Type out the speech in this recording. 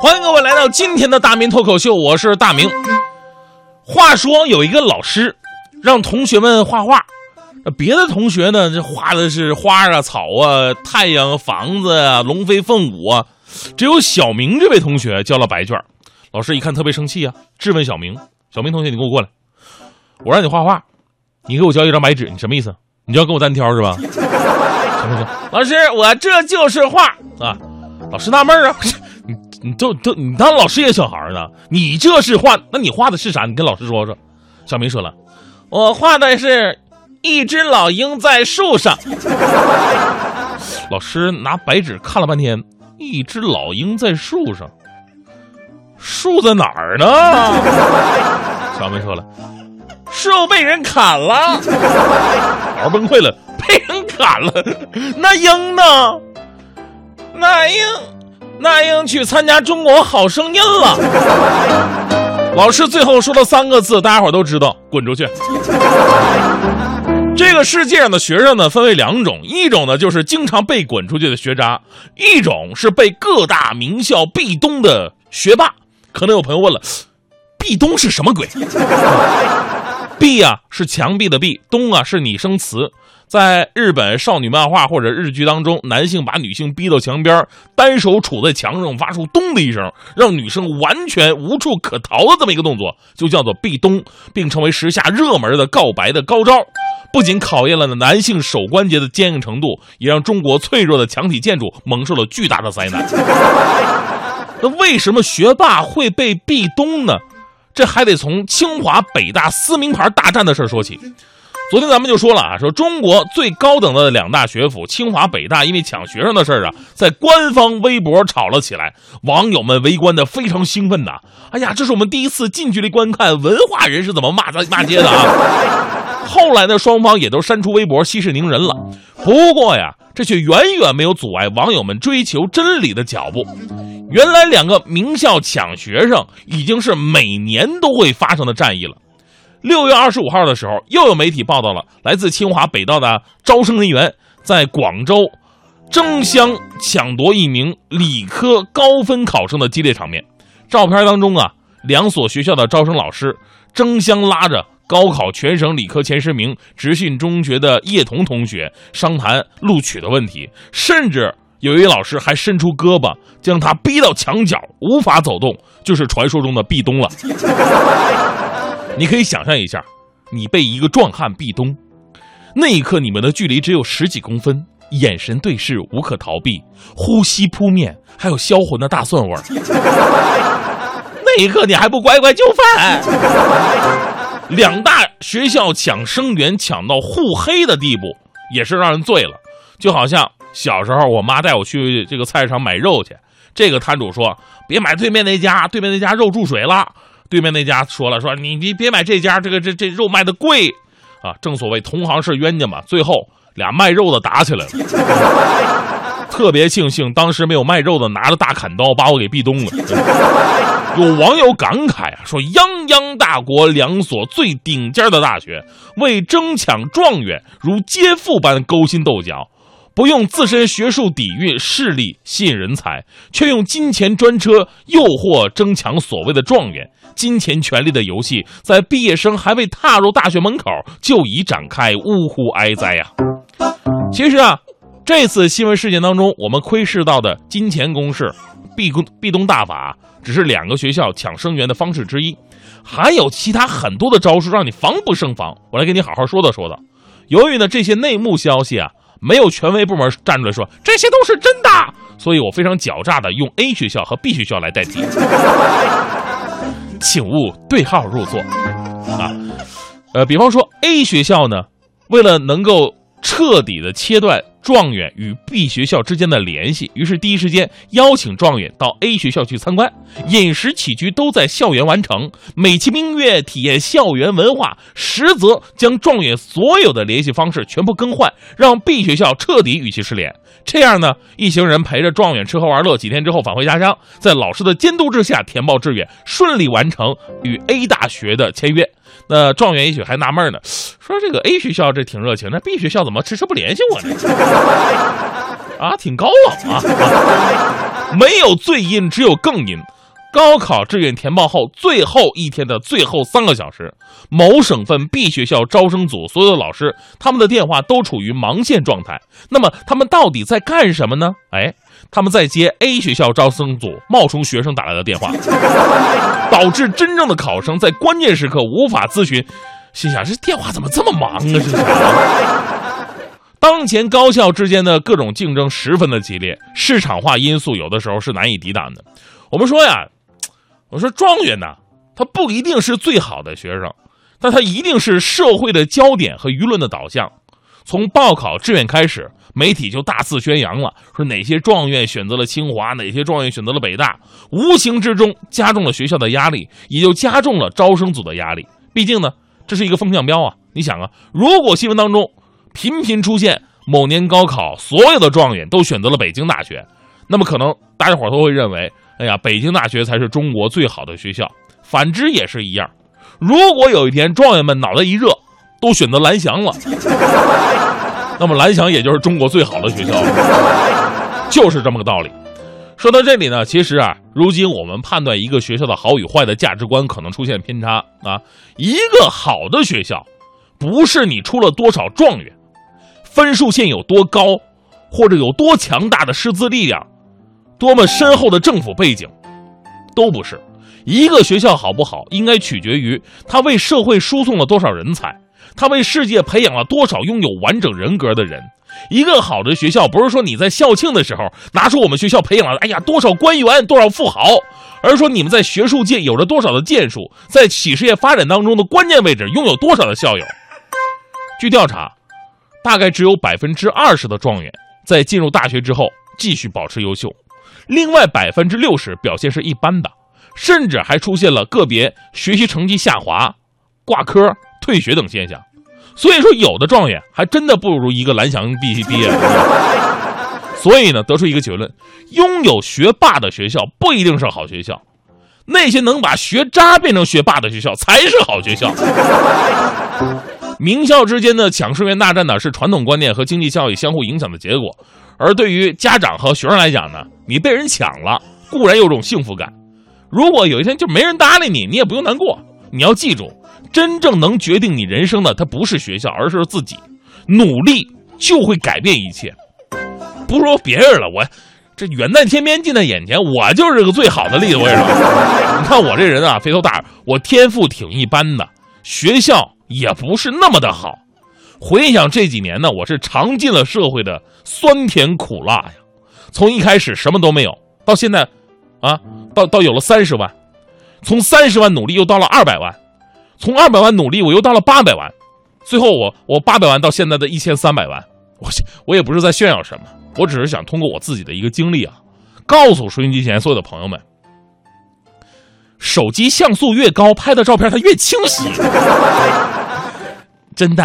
欢迎各位来到今天的大明脱口秀，我是大明。话说有一个老师让同学们画画，别的同学呢这画的是花啊、草啊、太阳、房子啊、龙飞凤舞啊，只有小明这位同学交了白卷。老师一看特别生气啊，质问小明：“小明同学，你给我过来，我让你画画，你给我交一张白纸，你什么意思？你就要跟我单挑是吧？” 小明说：“老师，我这就是画啊。”老师纳闷啊。你都都你当老师也小孩呢？你这是画？那你画的是啥？你跟老师说说。小明说了，我画的是一只老鹰在树上。老师拿白纸看了半天，一只老鹰在树上，树在哪儿呢？小明说了，树被人砍了。老师崩溃了，被人砍了，那鹰呢？那鹰。那英去参加《中国好声音》了。老师最后说了三个字，大家伙都知道：滚出去。这个世界上的学生呢，分为两种，一种呢就是经常被滚出去的学渣，一种是被各大名校壁咚的学霸。可能有朋友问了，壁咚是什么鬼？壁啊是墙壁的壁，咚啊是拟声词。在日本少女漫画或者日剧当中，男性把女性逼到墙边，单手杵在墙上，发出“咚”的一声，让女生完全无处可逃的这么一个动作，就叫做壁咚，并成为时下热门的告白的高招。不仅考验了男性手关节的坚硬程度，也让中国脆弱的墙体建筑蒙受了巨大的灾难。那为什么学霸会被壁咚呢？这还得从清华北大撕名牌大战的事说起。昨天咱们就说了啊，说中国最高等的两大学府清华北大，因为抢学生的事儿啊，在官方微博吵了起来，网友们围观的非常兴奋呐。哎呀，这是我们第一次近距离观看文化人是怎么骂骂街的啊！后来呢，双方也都删除微博，息事宁人了。不过呀，这却远远没有阻碍网友们追求真理的脚步。原来两个名校抢学生已经是每年都会发生的战役了。六月二十五号的时候，又有媒体报道了来自清华北大的招生人员在广州争相抢夺一名理科高分考生的激烈场面。照片当中啊，两所学校的招生老师争相拉着高考全省理科前十名直信中学的叶童同学商谈录取的问题，甚至有一位老师还伸出胳膊将他逼到墙角，无法走动，就是传说中的壁咚了。你可以想象一下，你被一个壮汉壁咚，那一刻你们的距离只有十几公分，眼神对视无可逃避，呼吸扑面，还有销魂的大蒜味儿。那一刻你还不乖乖就范？两大学校抢生源抢到互黑的地步，也是让人醉了。就好像小时候我妈带我去这个菜市场买肉去，这个摊主说别买对面那家，对面那家肉注水了。对面那家说了，说你你别买这家，这个这这肉卖的贵，啊，正所谓同行是冤家嘛。最后俩卖肉的打起来了，特别庆幸当时没有卖肉的拿着大砍刀把我给壁咚了。有网友感慨啊，说泱泱大国两所最顶尖的大学为争抢状元如接父般勾心斗角。不用自身学术底蕴、势力吸引人才，却用金钱专车诱惑争抢所谓的状元，金钱权力的游戏在毕业生还未踏入大学门口就已展开，呜呼哀哉呀！其实啊，这次新闻事件当中，我们窥视到的金钱攻势、壁咚壁咚大法，只是两个学校抢生源的方式之一，还有其他很多的招数让你防不胜防。我来给你好好说道说道。由于呢这些内幕消息啊。没有权威部门站出来说这些都是真的，所以我非常狡诈的用 A 学校和 B 学校来代替，请勿对号入座啊。呃，比方说 A 学校呢，为了能够彻底的切断。状元与 B 学校之间的联系，于是第一时间邀请状元到 A 学校去参观，饮食起居都在校园完成，美其名曰体验校园文化，实则将状元所有的联系方式全部更换，让 B 学校彻底与其失联。这样呢，一行人陪着状元吃喝玩乐，几天之后返回家乡，在老师的监督之下填报志愿，顺利完成与 A 大学的签约。那状元也许还纳闷呢，说这个 A 学校这挺热情，那 B 学校怎么迟迟不联系我呢？啊，挺高冷啊！没有最阴，只有更阴。高考志愿填报后最后一天的最后三个小时，某省份 B 学校招生组所有的老师，他们的电话都处于忙线状态。那么他们到底在干什么呢？哎，他们在接 A 学校招生组冒充学生打来的电话，导致真正的考生在关键时刻无法咨询，心想这电话怎么这么忙啊？这是。当前高校之间的各种竞争十分的激烈，市场化因素有的时候是难以抵挡的。我们说呀。我说状元呢，他不一定是最好的学生，但他一定是社会的焦点和舆论的导向。从报考志愿开始，媒体就大肆宣扬了，说哪些状元选择了清华，哪些状元选择了北大，无形之中加重了学校的压力，也就加重了招生组的压力。毕竟呢，这是一个风向标啊。你想啊，如果新闻当中频频出现某年高考所有的状元都选择了北京大学，那么可能大家伙都会认为。哎呀，北京大学才是中国最好的学校，反之也是一样。如果有一天状元们脑袋一热，都选择蓝翔了，那么蓝翔也就是中国最好的学校了，就是这么个道理。说到这里呢，其实啊，如今我们判断一个学校的好与坏的价值观可能出现偏差啊。一个好的学校，不是你出了多少状元，分数线有多高，或者有多强大的师资力量。多么深厚的政府背景，都不是。一个学校好不好，应该取决于他为社会输送了多少人才，他为世界培养了多少拥有完整人格的人。一个好的学校，不是说你在校庆的时候拿出我们学校培养了，哎呀多少官员、多少富豪，而是说你们在学术界有着多少的建树，在企事业发展当中的关键位置，拥有多少的校友。据调查，大概只有百分之二十的状元在进入大学之后继续保持优秀。另外百分之六十表现是一般的，甚至还出现了个别学习成绩下滑、挂科、退学等现象。所以说，有的状元还真的不如一个蓝翔毕毕业的。所以呢，得出一个结论：拥有学霸的学校不一定是好学校，那些能把学渣变成学霸的学校才是好学校。名校之间的抢生源大战呢，是传统观念和经济效益相互影响的结果。而对于家长和学生来讲呢，你被人抢了，固然有种幸福感。如果有一天就没人搭理你，你也不用难过。你要记住，真正能决定你人生的，它不是学校，而是自己。努力就会改变一切。不说别人了，我这远在天边近在眼前，我就是个最好的例子。我跟你说，你看我这人啊，肥头大耳，我天赋挺一般的，学校。也不是那么的好。回想这几年呢，我是尝尽了社会的酸甜苦辣呀。从一开始什么都没有，到现在，啊，到到有了三十万，从三十万努力又到了二百万，从二百万努力我又到了八百万，最后我我八百万到现在的一千三百万。我我也不是在炫耀什么，我只是想通过我自己的一个经历啊，告诉收音机前所有的朋友们。手机像素越高，拍的照片它越清晰。真的。